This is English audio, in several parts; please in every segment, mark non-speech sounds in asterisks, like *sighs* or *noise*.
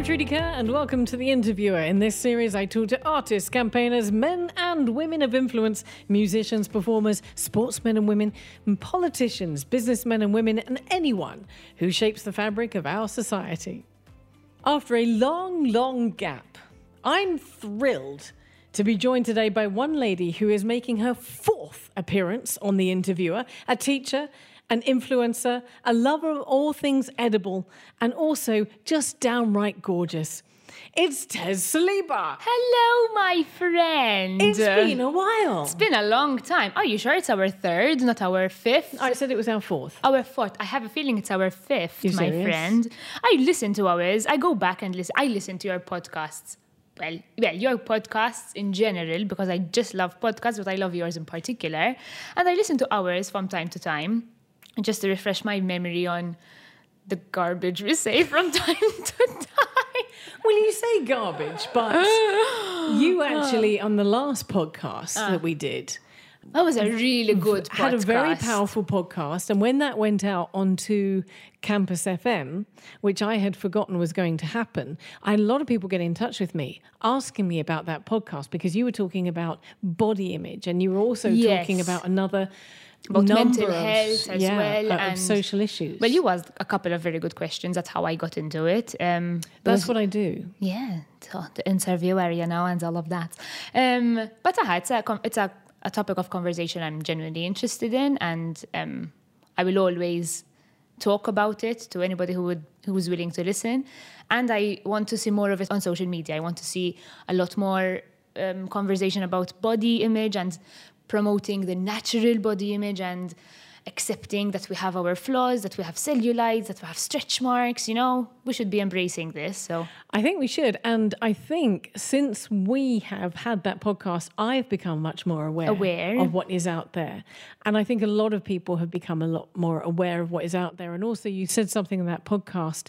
I'm Trudy Kerr, and welcome to The Interviewer. In this series, I talk to artists, campaigners, men and women of influence, musicians, performers, sportsmen and women, politicians, businessmen and women, and anyone who shapes the fabric of our society. After a long, long gap, I'm thrilled to be joined today by one lady who is making her fourth appearance on The Interviewer, a teacher, an influencer, a lover of all things edible, and also just downright gorgeous. It's Tez Saliba. Hello, my friend. It's been a while. It's been a long time. Are you sure it's our third, not our fifth? I said it was our fourth. Our fourth. I have a feeling it's our 5th You my serious? friend. I listen to ours. I go back and listen. I listen to your podcasts. Well, well, your podcasts in general, because I just love podcasts, but I love yours in particular. And I listen to ours from time to time, just to refresh my memory on the garbage we say from *laughs* time to time. Well, you say garbage, but *gasps* you actually, on the last podcast ah. that we did, That was a really good podcast. had a very powerful podcast. And when that went out onto Campus FM, which I had forgotten was going to happen, I had a lot of people get in touch with me asking me about that podcast because you were talking about body image and you were also Yes. talking about another About mental health as yeah, well of and- social issues. Well, you asked a couple of very good questions. That's how I got into it. Um, That's what I do. yeah, so the interview area now and all of that. Um, but uh, it's a it's a, a topic of conversation I'm genuinely interested in, and um, I will always talk about it to anybody who would who is willing to listen. And I want to see more of it on social media. I want to see a lot more um, conversation about body image and promoting the natural body image and accepting that we have our flaws, that we have cellulites, that we have stretch marks. You know, we should be embracing this. So. I think we should. And I think since we have had that podcast, I've become much more aware, Aware. of what is out there. And I think a lot of people have become a lot more aware of what is out there. And also, you said something in that podcast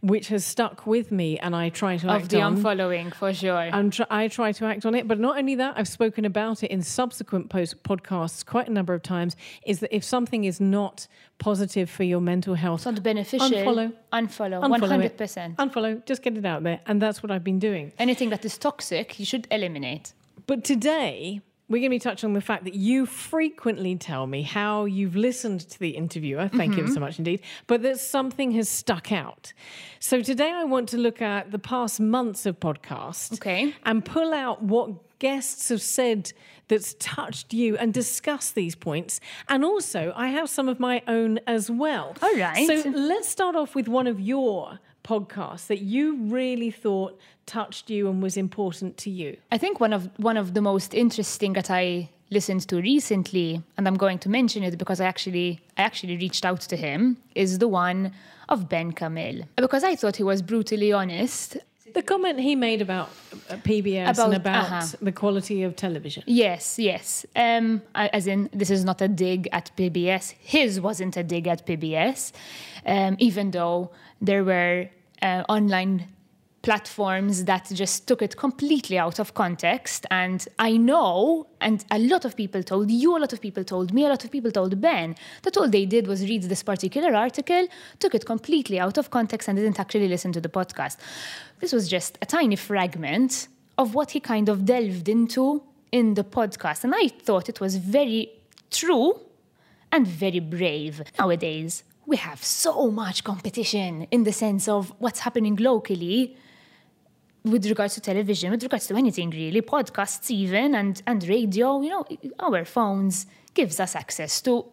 which has stuck with me, and I try to of act the on. unfollowing for sure. I'm tr- I try to act on it, but not only that, I've spoken about it in subsequent post podcasts quite a number of times. Is that if something is not positive for your mental health, it's not beneficial. Unfollow. Unfollow. Unfollow hundred percent. Unfollow. Just get it out there, and that's what I've been doing. Anything that is toxic, you should eliminate. But today, we're going to be touching on the fact that you frequently tell me how you've listened to the interviewer. Thank Mm-hmm. you so much indeed. But that something has stuck out. So today, I want to look at the past months of podcasts. Okay. And pull out what guests have said that's touched you and discuss these points. And also, I have some of my own as well. All right. So let's start off with one of your podcasts that you really thought touched you and was important to you. I think one of one of the most interesting that I listened to recently, and I'm going to mention it because I actually I actually reached out to him, is the one of Ben Camille because I thought he was brutally honest. The comment he made about uh, PBS About- and about uh-huh. the quality of television. Yes, yes. Um, as in, this is not a dig at PBS. His wasn't a dig at PBS, um, even though there were uh, online platforms that just took it completely out of context. And I know, and a lot of people told you, a lot of people told me, a lot of people told Ben, that all they did was read this particular article, took it completely out of context, and didn't actually listen to the podcast. This was just a tiny fragment of what he kind of delved into in the podcast. And I thought it was very true and very brave. Nowadays, we have so much competition in the sense of what's happening locally with regards to television, with regards to anything really, podcasts even and, and radio, you know, our phones gives us access to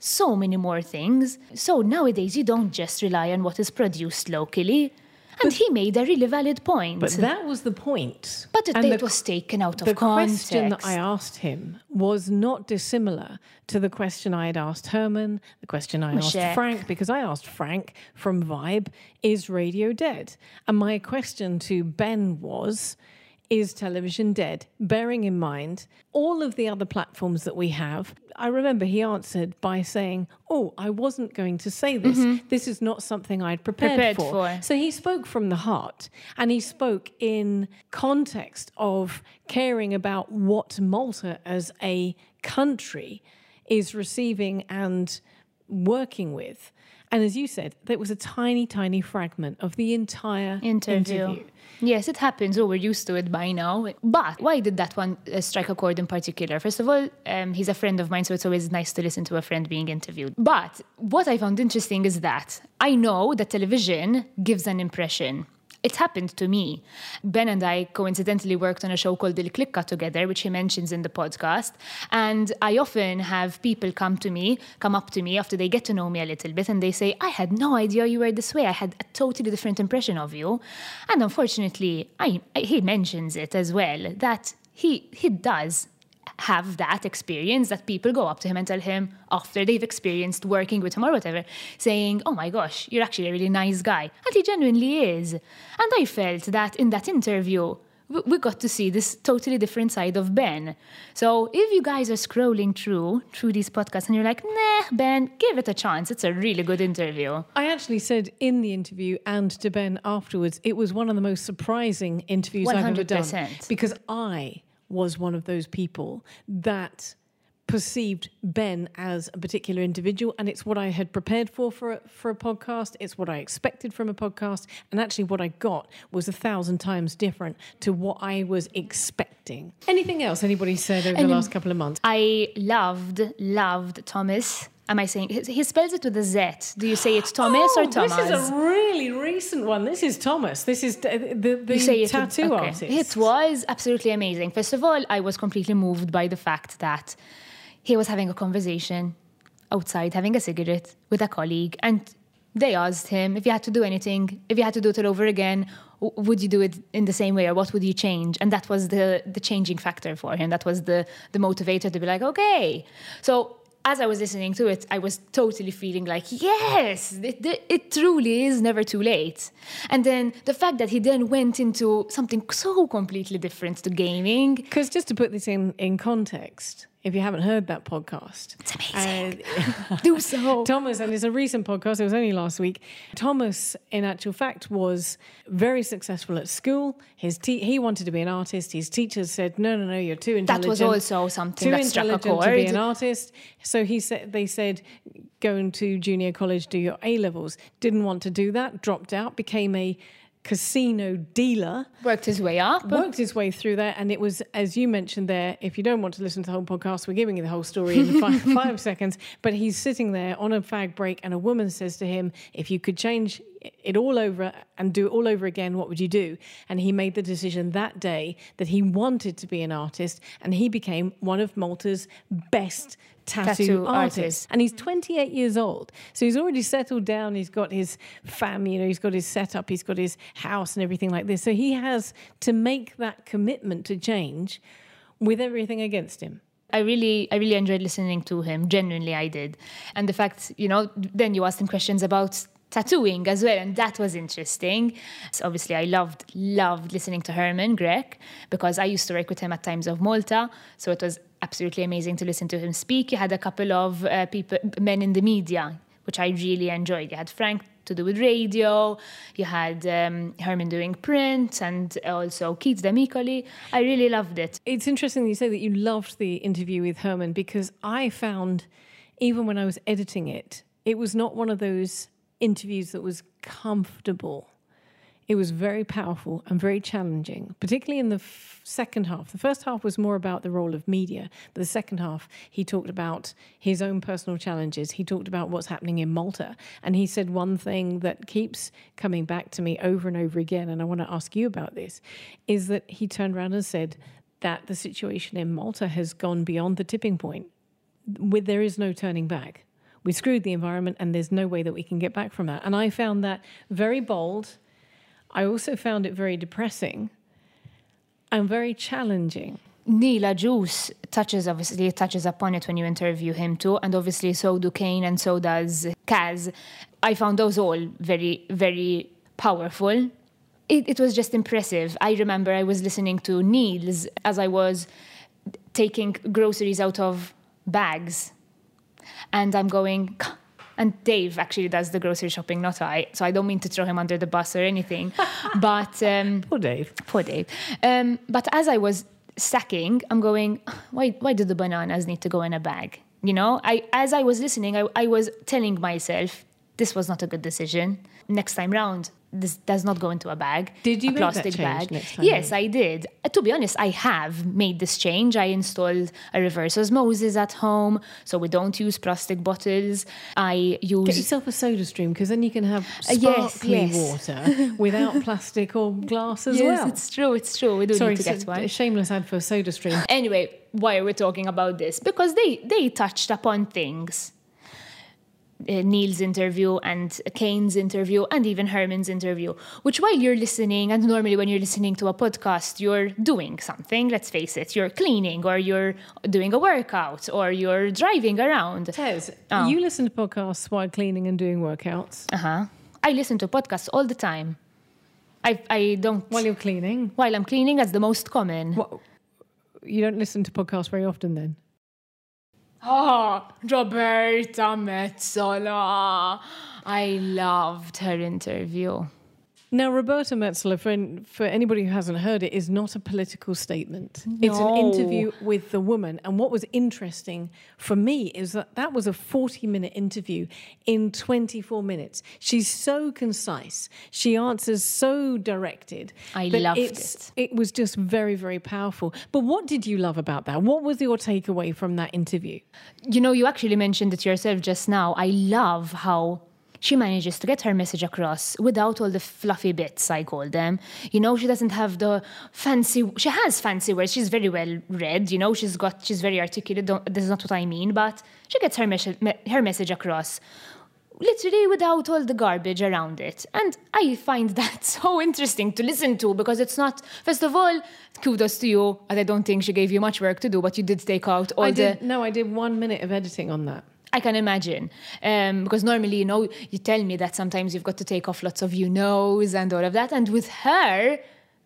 so many more things. So nowadays you don't just rely on what is produced locally. And he made a really valid point. But that was the point. But it, it was taken out of context. the question that I asked him was not dissimilar to the question I had asked Herman, the question I asked Frank, because I asked Frank from Vibe, is radio dead? And my question to Ben was, is television dead? Bearing in mind all of the other platforms that we have, I remember he answered by saying, Oh, I wasn't going to say this. Mm-hmm. This is not something I'd prepared, Prepared for. for. So he spoke from the heart and he spoke in context of caring about what Malta as a country is receiving and working with. And as you said, that was a tiny, tiny fragment of the entire interview. interview. Yes, it happens. Oh, we're used to it by now. But why did that one uh, strike a chord in particular? First of all, um, he's a friend of mine, so it's always nice to listen to a friend being interviewed. But what I found interesting is that I know that television gives an impression. It happened to me. Ben and I coincidentally worked on a show called Il Clicka together, which he mentions in the podcast. And I often have people come to me, come up to me after they get to know me a little bit, and they say, I had no idea you were this way. I had a totally different impression of you. And unfortunately, I, I, he mentions it as well that he, he does have that experience that people go up to him and tell him after they've experienced working with him or whatever, saying, Oh my gosh, you're actually a really nice guy. And he genuinely is. And I felt that in that interview, we got to see this totally different side of Ben. So if you guys are scrolling through through these podcasts and you're like, nah, Ben, give it a chance. It's a really good interview. I actually said in the interview and to Ben afterwards, it was one of the most surprising interviews i have ever done because I was one of those people that perceived Ben as a particular individual, and it's what I had prepared for for a, for a podcast. It's what I expected from a podcast, and actually, what I got was a thousand times different to what I was expecting. Anything else anybody said over the um, last couple of months? I loved, loved Thomas. Am I saying he spells it with a Z? Do you say it's Thomas or Oh, Thomas? This is a really recent one. This is Thomas. This is the the, the You say it- tattoo okay. artist. It was absolutely amazing. First of all, I was completely moved by the fact that he was having a conversation outside, having a cigarette with a colleague, and they asked him if you had to do anything, if you had to do it all over again, would you do it in the same way, or what would you change? And that was the the changing factor for him. That was the the motivator to be like, okay. So as I was listening to it, I was totally feeling like, yes, it, it, truly is never too late. And then the fact that he then went into something so completely different to gaming. Because just to put this in, in context, if you haven't heard that podcast, It's amazing. uh, Do so. Thomas, and it's a recent podcast, it was only last week. Thomas, in actual fact, was very successful at school. His te- He wanted to be an artist. His teachers said, no, no, no, you're too intelligent. That was also something too that struck a intelligent to be an artist. So he said, they said, go into junior college, do your A levels. Didn't want to do that, dropped out, became a casino dealer Worked his way up. worked his way through that, and it was as you mentioned there. If you don't want to listen to the whole podcast, we're giving you the whole story in five, *laughs* five seconds. But he's sitting there on a fag break, and a woman says to him, "If you could change it all over and do it all over again, what would you do?" And he made the decision that day that he wanted to be an artist, and he became one of Malta's best. Tattoo, Tattoo artists. artists. and he's 28 years old, so he's already settled down. He's got his fam, you know, he's got his setup, he's got his house and everything like this. So he has to make that commitment to change with everything against him. I really, I really enjoyed listening to him. Genuinely, I did. And the fact, you know, then you asked him questions about tattooing as well, and that was interesting. So obviously, I loved, loved listening to Herman Grech because I used to work with him at Times of Malta, so it was absolutely amazing to listen to him speak. You had a couple of uh, people, men in the media, which I really enjoyed. You had Frank to do with radio. You had um, Herman doing print, and also Keith Demicoli. I really loved it. It's interesting you say that you loved the interview with Herman because I found, even when I was editing it, it was not one of those interviews that was comfortable. It was very powerful and very challenging, particularly in the f- second half. The first half was more about the role of media, the second half, he talked about his own personal challenges. He talked about what's happening in Malta. And he said one thing that keeps coming back to me over and over again, and I want to ask you about this, is that he turned around and said that the situation in Malta has gone beyond the tipping point. With, there is no turning back. We screwed the environment, and there's no way that we can get back from that. And I found that very bold. I also found it very depressing and very challenging. Neela Juice touches obviously touches upon it when you interview him too, and obviously so do Kane and so does Kaz. I found those all very, very powerful. It, it was just impressive. I remember I was listening to Niels as I was taking groceries out of bags, and I'm going. And Dave actually does the grocery shopping, not I. So I don't mean to throw him under the bus or anything, *laughs* but. Um, Poor Dave. Poor Dave. Um, but as I was stacking, I'm going, why, why do the bananas need to go in a bag? You know, I, as I was listening, I, I was telling myself, this was not a good decision. Next time round, this does not go into a bag. Did you a make that plastic bag? next time yes? I did. Uh, to be honest, I have made this change. I installed a reverse osmosis at home, so we don't use plastic bottles. I use Get yourself a SodaStream because then you can have Uh, yes, yes. water without *laughs* plastic or glass as yes, well. it's true. It's true. We do Sorry, need to get so- one. a shameless ad for a SodaStream. Anyway, why are we talking about this? Because they they touched upon things. Uh, Neil's interview and Kane's interview and even Herman's interview, which while you're listening, and normally when you're listening to a podcast, you're doing something, let's face it, you're cleaning or you're doing a workout or you're driving around. Tez, Oh. you listen to podcasts while cleaning and doing workouts Uh-huh. I listen to podcasts all the time. I, I don't, while you're cleaning. while I'm cleaning, that's the most common. What, you don't listen to podcasts very often then? Oh, Roberta Metsola. I loved her interview. Now, Roberta Metsola, for, for anybody who hasn't heard it, is not a political statement. It's an interview with the woman. And what was interesting for me is that that was a 40 minute interview in 24 minutes. She's so concise. She answers so directed. I loved it's- It was just very, very powerful. But what did you love about that? What was your takeaway from that interview? You know, you actually mentioned it yourself just now. I love how she manages to get her message across without all the fluffy bits, I call them. You know, she doesn't have the fancy, she has fancy words. She's very well read, you know, she's got, she's very articulate. Don't, this is not what I mean, but she gets her, mes- me- her message across literally without all the garbage around it. And I find *laughs* that so interesting to listen to because it's not, first of all, kudos to you. And I don't think she gave you much work to do, but you did take out all I the. did, no, I did one minute of editing on that. I can imagine. Um, because normally, you know, you tell me that sometimes you've got to take off lots of you knows and all of that. And with her,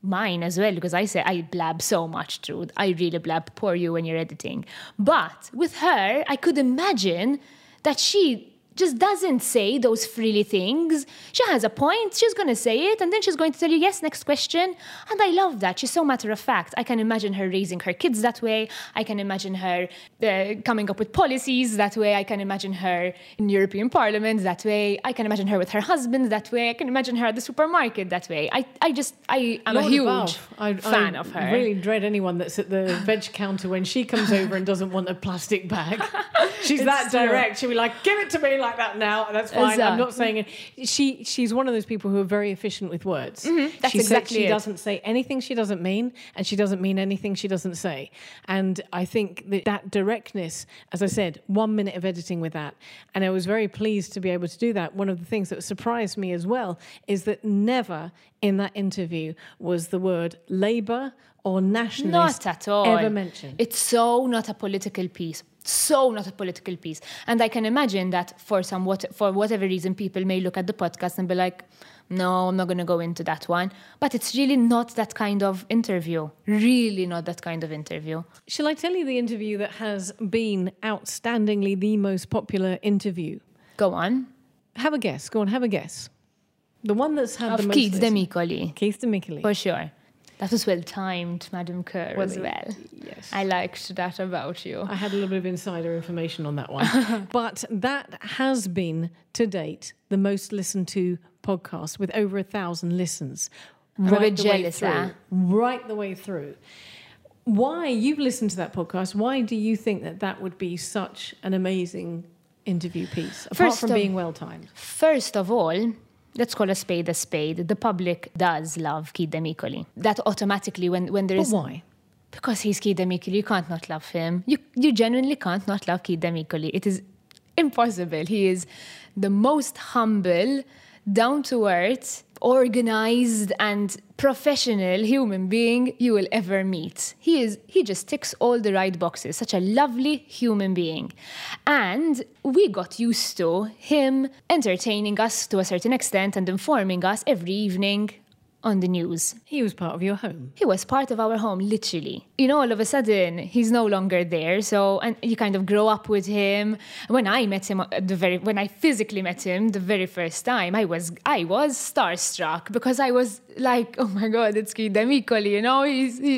mine as well, because I say I blab so much, truth. I really blab, poor you when you're editing. But with her, I could imagine that she just doesn't say those frilly things. She has a point, she's going to say it, and then she's going to tell you, yes, next question. And I love that. She's so matter of fact. I can imagine her raising her kids that way. I can imagine her uh, coming up with policies that way. I can imagine her in European Parliament that way. I can imagine her with her husband that way. I can imagine her at the supermarket that way. I, I just, I am a huge. I, fan I of her. really dread anyone that's at the veg counter when she comes over and doesn't want a plastic bag. *laughs* She's that direct. She'll be like, "Give it to me like that now." That's fine. I'm not saying it. She she's one of those people who are very efficient with words. Mm-hmm. that's she said exactly she it. doesn't say anything she doesn't mean, and she doesn't mean anything she doesn't say. And I think that that directness, as I said, one minute of editing with that, and I was very pleased to be able to do that. One of the things that surprised me as well is that never in that interview was the word Labour or nationalist Not at all. ever mentioned. It's so not a political piece. So not a political piece. And I can imagine that for some what for whatever reason people may look at the podcast and be like, no, I'm not gonna go into that one. But it's really not that kind of interview. Really not that kind of interview. Shall I tell you the interview that has been outstandingly the most popular interview? Go on. Have a guess. Go on, have a guess. The one that's had the Of most. Keith. Demicoli. Keith Demicoli. For sure. That was well timed, Madam Kerr, as well. Yes. I liked that about you. I had a little bit of insider information on that one. *laughs* but that has been, to date, the most listened to podcast with over a thousand listens. I'm bit the way jealous, through. huh? Right the way through. Why, you've listened to that podcast, why do you think that that would be such an amazing interview piece, apart First from of- being well timed? First of all, let's call a spade a spade. The public does love Keith Demicoli. That automatically, when, when there But why? because he's Keith Demicoli, you can't not love him. You you genuinely can't not love Keith Demicoli. It is impossible. He is the most humble, down to earth, organized, and professional human being you will ever meet. He is he just ticks all the right boxes. Such a lovely human being. And we got used to him entertaining us to a certain extent and informing us every evening on the news. He was part of your home. He was part of our home, literally. You know, all of a sudden, he's no longer there. So, and you kind of grow up with him. When I met him, uh, the very when I physically met him the very first time, I was I was starstruck because I was like, oh my god, it's Keith Demicoli, you know. He's he,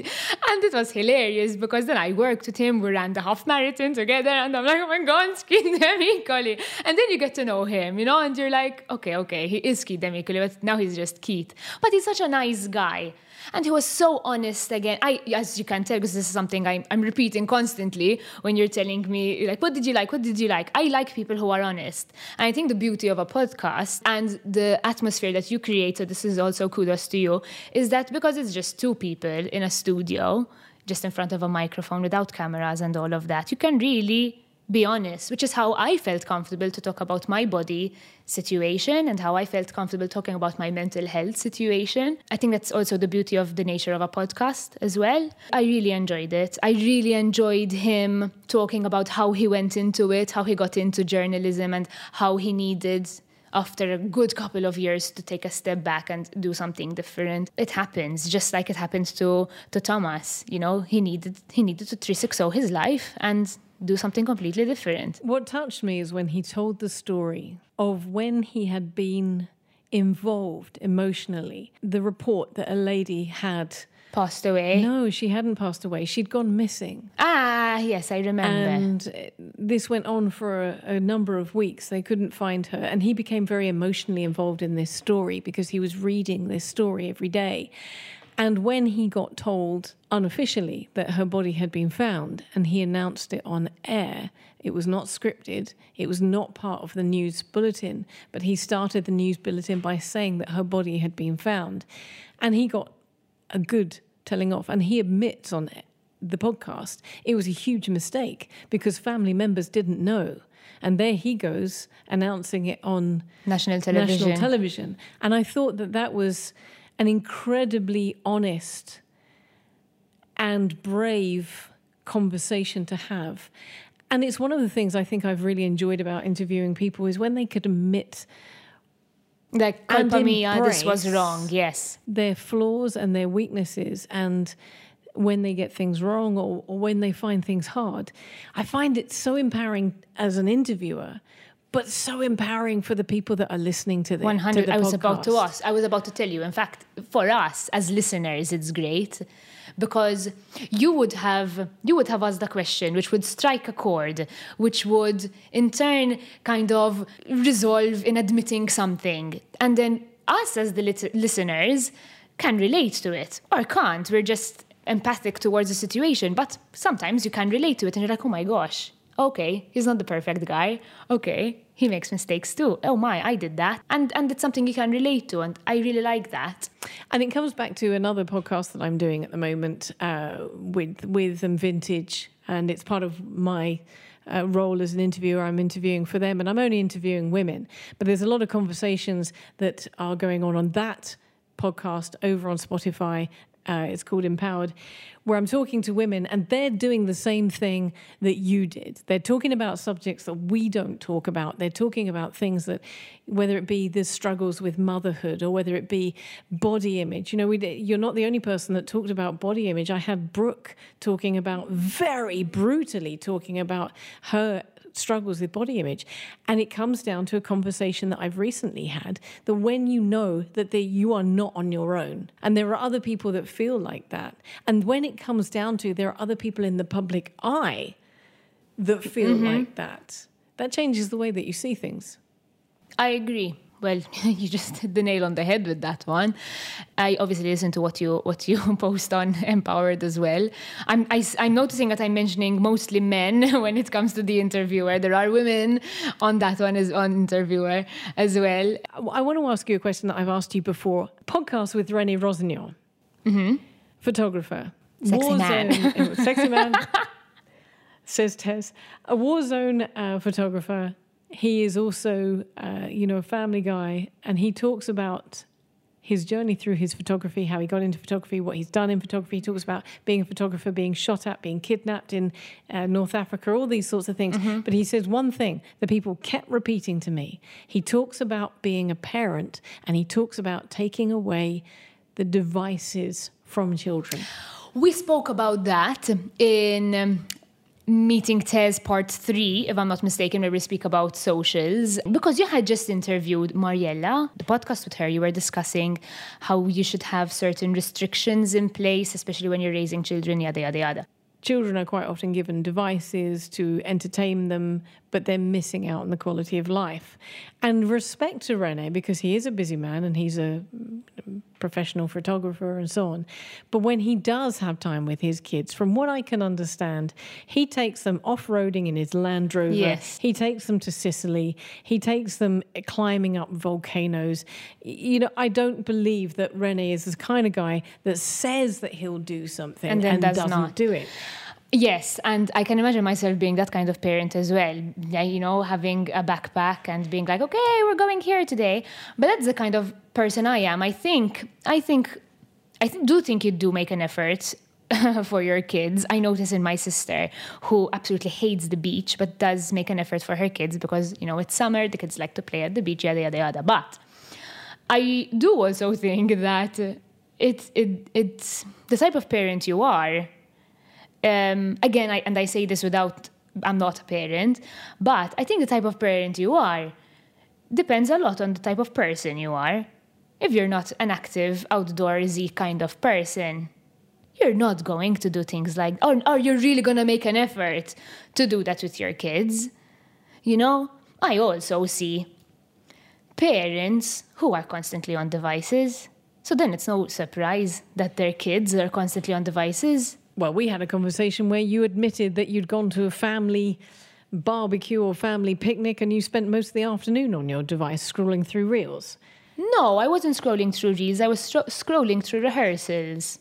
and it was hilarious because then I worked with him. We ran the half marathon together, and I'm like, oh my god, it's Keith Demicoli. And then you get to know him, you know, and you're like, okay, okay, he is Keith Demicoli, but now he's just Keith. But he's such a nice guy. And he was so honest again. I, as you can tell, because this is something I'm, I'm repeating constantly when you're telling me, like, what did you like? What did you like? I like people who are honest. And I think the beauty of a podcast and the atmosphere that you create, so this is also kudos to you, is that because it's just two people in a studio, just in front of a microphone without cameras and all of that, you can really be honest, which is how I felt comfortable to talk about my body situation and how I felt comfortable talking about my mental health situation. I think that's also the beauty of the nature of a podcast as well. I really enjoyed it. I really enjoyed him talking about how he went into it, how he got into journalism, and how he needed after a good couple of years to take a step back and do something different. It happens, just like it happened to to Thomas. You know, he needed he needed to 360 his life and do something completely different. What touched me is when he told the story of when he had been involved emotionally. The report that a lady had passed away. No, she hadn't passed away. She'd gone missing. Ah, yes, I remember. And this went on for a, a, number of weeks. They couldn't find her. And he became very emotionally involved in this story because he was reading this story every day. And when he got told unofficially that her body had been found and he announced it on air, it was not scripted, it was not part of the news bulletin, but he started the news bulletin by saying that her body had been found. And he got a good telling off. And he admits on the podcast it was a huge mistake because family members didn't know. And there he goes announcing it on national television. National television. And I thought that that was an incredibly honest and brave conversation to have. And it's one of the things I think I've really enjoyed about interviewing people is when they could admit like culpa mia, this was wrong. Yes, their flaws and their weaknesses, and when they get things wrong or, or when they find things hard, I find it so empowering as an interviewer but so empowering for the people that are listening to this. 100 I was podcast. about to ask I was about to tell you in fact for us as listeners it's great because you would have you would have asked the question which would strike a chord which would in turn kind of resolve in admitting something and then us as the lit- listeners can relate to it or can't we're just empathic towards the situation but sometimes you can relate to it and you're like oh my gosh okay, he's not the perfect guy. Okay, he makes mistakes too. Oh my, I did that. And and it's something you can relate to and I really like that. And it comes back to another podcast that I'm doing at the moment uh, with with them vintage and it's part of my uh, role as an interviewer. I'm interviewing for them, and I'm only interviewing women. But there's a lot of conversations that are going on on that podcast over on Spotify uh, it's called Empowered, where I'm talking to women and they're doing the same thing that you did. They're talking about subjects that we don't talk about. They're talking about things that, whether it be the struggles with motherhood or whether it be body image. You know, we, you're not the only person that talked about body image. I had Brooke talking about very brutally talking about her struggles with body image. And it comes down to a conversation that I've recently had that when you know that the, you are not on your own, and there are other people that feel like that, and when it comes down to there are other people in the public eye that feel mm-hmm. like that, that changes the way that you see things. I agree well, *laughs* you just hit the nail on the head with that one. I obviously listen to what you what you *laughs* post on Empowered as well. I'm I, am i am noticing that I'm mentioning mostly men *laughs* when it comes to the interviewer. There are women on that one as on interviewer as well. I want to ask you a question that I've asked you before. Podcast with Rene Rossignaud, mm-hmm. photographer, sexy man, sexy man. says Tez, a war zone uh, photographer he is also, uh, you know, a family guy, and he talks about his journey through his photography, how he got into photography, what he's done in photography. He talks about being a photographer, being shot at, being kidnapped in uh, North Africa, all these sorts of things. Mm-hmm. But he says one thing that people kept repeating to me. He talks about being a parent and he talks about taking away the devices from children? We spoke about that in um, meeting Tez part three, if I'm not mistaken, where we speak about socials. Because you had just interviewed Mariella, the podcast with her, you were discussing how you should have certain restrictions in place, especially when you're raising children, yada, yada, yada children are quite often given devices to entertain them, but they're missing out on the quality of life. And respect to Rene, because he is a busy man and he's a mm, professional photographer and so on. But when he does have time with his kids, from what I can understand, he takes them off roading in his Land Rover. Yes. He takes them to Sicily. He takes them eh, climbing up volcanoes. You know, I don't believe that Rene is the kind of guy that says that he'll do something and, then and does doesn't not. do it. Yes, and I can imagine myself being that kind of parent as well. You know, having a backpack and being like, "Okay, we're going here today." But that's the kind of person I am. I think, I think, I th- do think you do make an effort *laughs* for your kids. I notice in my sister who absolutely hates the beach, but does make an effort for her kids because you know it's summer. The kids like to play at the beach, yada yada yada. But I do also think that it's it, it's the type of parent you are um, again, I, and I say this without, I'm not a parent, but I think the type of parent you are depends a lot on the type of person you are. If you're not an active, outdoorsy kind of person, you're not going to do things like, or, or you're really going to make an effort to do that with your kids. You know, I also see parents who are constantly on devices. So then it's no surprise that their kids are constantly on devices well, we had a conversation where you admitted that you'd gone to a family barbecue or family picnic and you spent most of the afternoon on your device scrolling through reels. No, I wasn't scrolling through reels. I was stro- scrolling through rehearsals.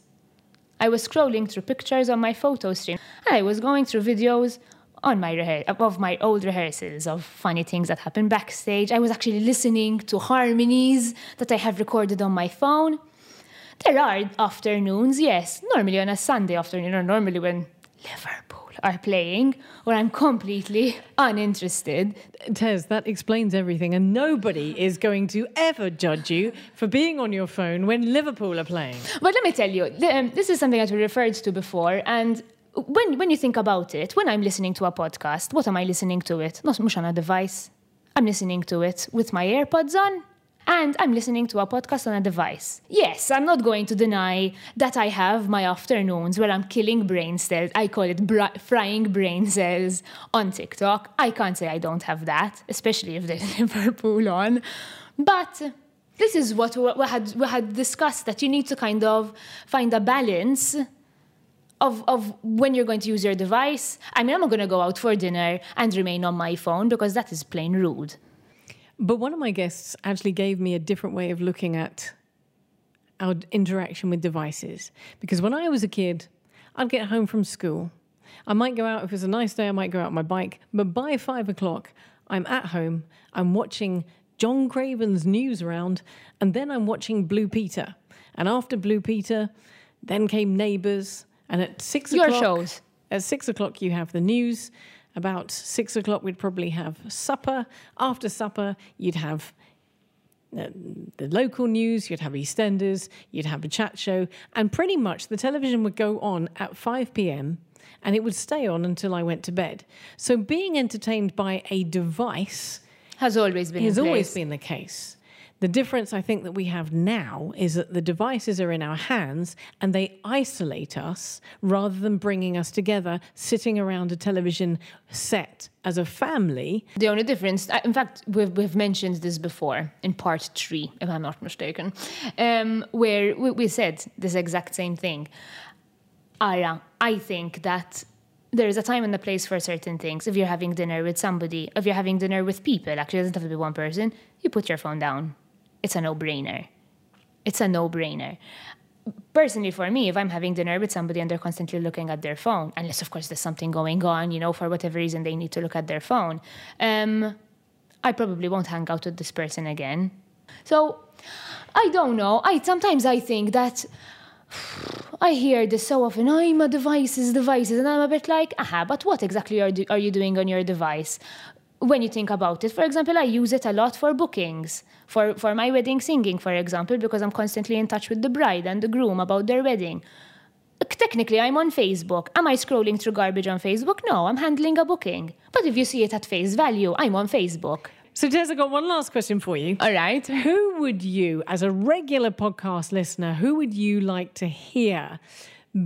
I was scrolling through pictures on my photo stream. I was going through videos on my rehe- of my old rehearsals of funny things that happened backstage. I was actually listening to harmonies that I have recorded on my phone. There are afternoons, yes, normally on a Sunday afternoon or normally when Liverpool are playing, where I'm completely uninterested. Tez, that explains everything, and nobody is going to ever judge you for being on your phone when Liverpool are playing. But let me tell you, um, this is something that we referred to before, and when, when you think about it, when I'm listening to a podcast, what am I listening to it? Not much on a device. I'm listening to it with my AirPods on and I'm listening to a podcast on a device. Yes, I'm not going to deny that I have my afternoons where I'm killing brain cells. I call it bra- frying brain cells on TikTok. I can't say I don't have that, especially if there's *laughs* Liverpool on. But this is what we had, we had discussed that you need to kind of find a balance of, of when you're going to use your device. I mean, I'm not going to go out for dinner and remain on my phone because that is plain rude. But one of my guests actually gave me a different way of looking at our interaction with devices. Because when I was a kid, I'd get home from school. I might go out, if it's a nice day, I might go out on my bike. But by five o'clock, I'm at home, I'm watching John Craven's Newsround, and then I'm watching Blue Peter. And after Blue Peter, then came Neighbours. And at six Your o'clock. shows. At six o'clock, you have the news. About six o'clock, we'd probably have supper. After supper, you'd have uh, the local news, you'd have EastEnders, you'd have a chat show, and pretty much the television would go on at 5 p.m. and it would stay on until I went to bed. So being entertained by a device has always been has always been the case. The difference I think that we have now is that the devices are in our hands and they isolate us rather than bringing us together, sitting around a television set as a family. The only difference, in fact, we've, we've mentioned this before in part three, if I'm not mistaken, um, where we, we said this exact same thing. I think that there is a time and a place for certain things. If you're having dinner with somebody, if you're having dinner with people, actually, it doesn't have to be one person, you put your phone down it's a no brainer. It's a no brainer. Personally, for me, if I'm having dinner with somebody and they're constantly looking at their phone, unless, of course, there's something going on, you know, for whatever reason they need to look at their phone, um, I probably won't hang out with this person again. So, I don't know. I sometimes I think that *sighs* I hear this so often. I'm a devices, devices, and I'm a bit like, aha, but what exactly are, do, are you doing on your device? When you think about it, for example, I use it a lot for bookings, for, for my wedding singing, for example, because I'm constantly in touch with the bride and the groom about their wedding. Uh, technically, I'm on Facebook. Am I scrolling through garbage on Facebook? No, I'm handling a booking. But if you see it at face value, I'm on Facebook. So, Tez, I've got one last question for you. All right. Who would you, as a regular podcast listener, who would you like to hear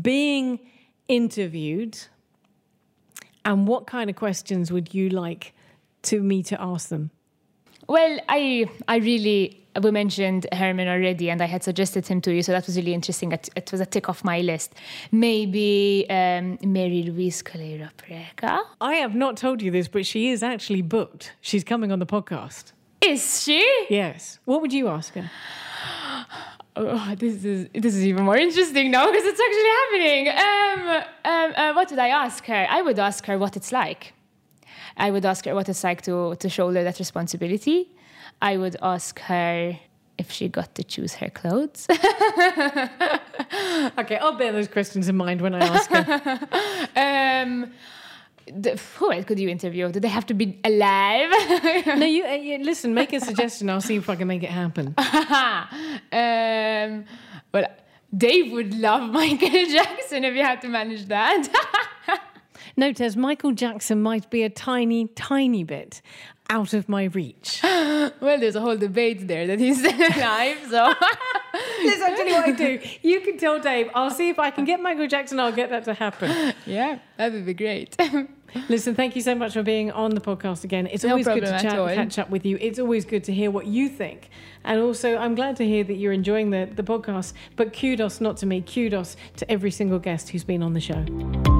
being interviewed? And what kind of questions would you like to me to ask them? Well, I I really we mentioned Herman already, and I had suggested him to you, so that was really interesting. It, it was a tick off my list. Maybe um, Marie-Louise Coleiro Preca. I have not told you this, but she is actually booked. She's coming on the podcast. Is she? Yes. What would you ask her? *sighs* Oh, this is this is even more interesting now because it's actually happening. Um, um, uh, what would I ask her? I would ask her what it's like. I would ask her what it's like to, to shoulder that responsibility. I would ask her if she got to choose her clothes. *laughs* okay, I'll bear those questions in mind when I ask her. *laughs* um, the, who else could you interview? Do they have to be alive? *laughs* no, you, uh, you, listen. Make a suggestion. I'll see if I can make it happen. um, well, Dave would love Michael Jackson if you had to manage that. Note as Michael Jackson might be a tiny, tiny bit out of my reach. *gasps* well, there's a whole debate there that he's still *laughs* alive, so. Tell you what I do. You can tell Dave, I'll see if I can get Michael Jackson, I'll get that to happen. Yeah, that would be great. *laughs* Listen, thank you so much for being on the podcast again. It's no always good to chat and catch up with you. It's always good to hear what you think. And also, I'm glad to hear that you're enjoying the, the podcast. But kudos not to me, kudos to every single guest who's been on the show.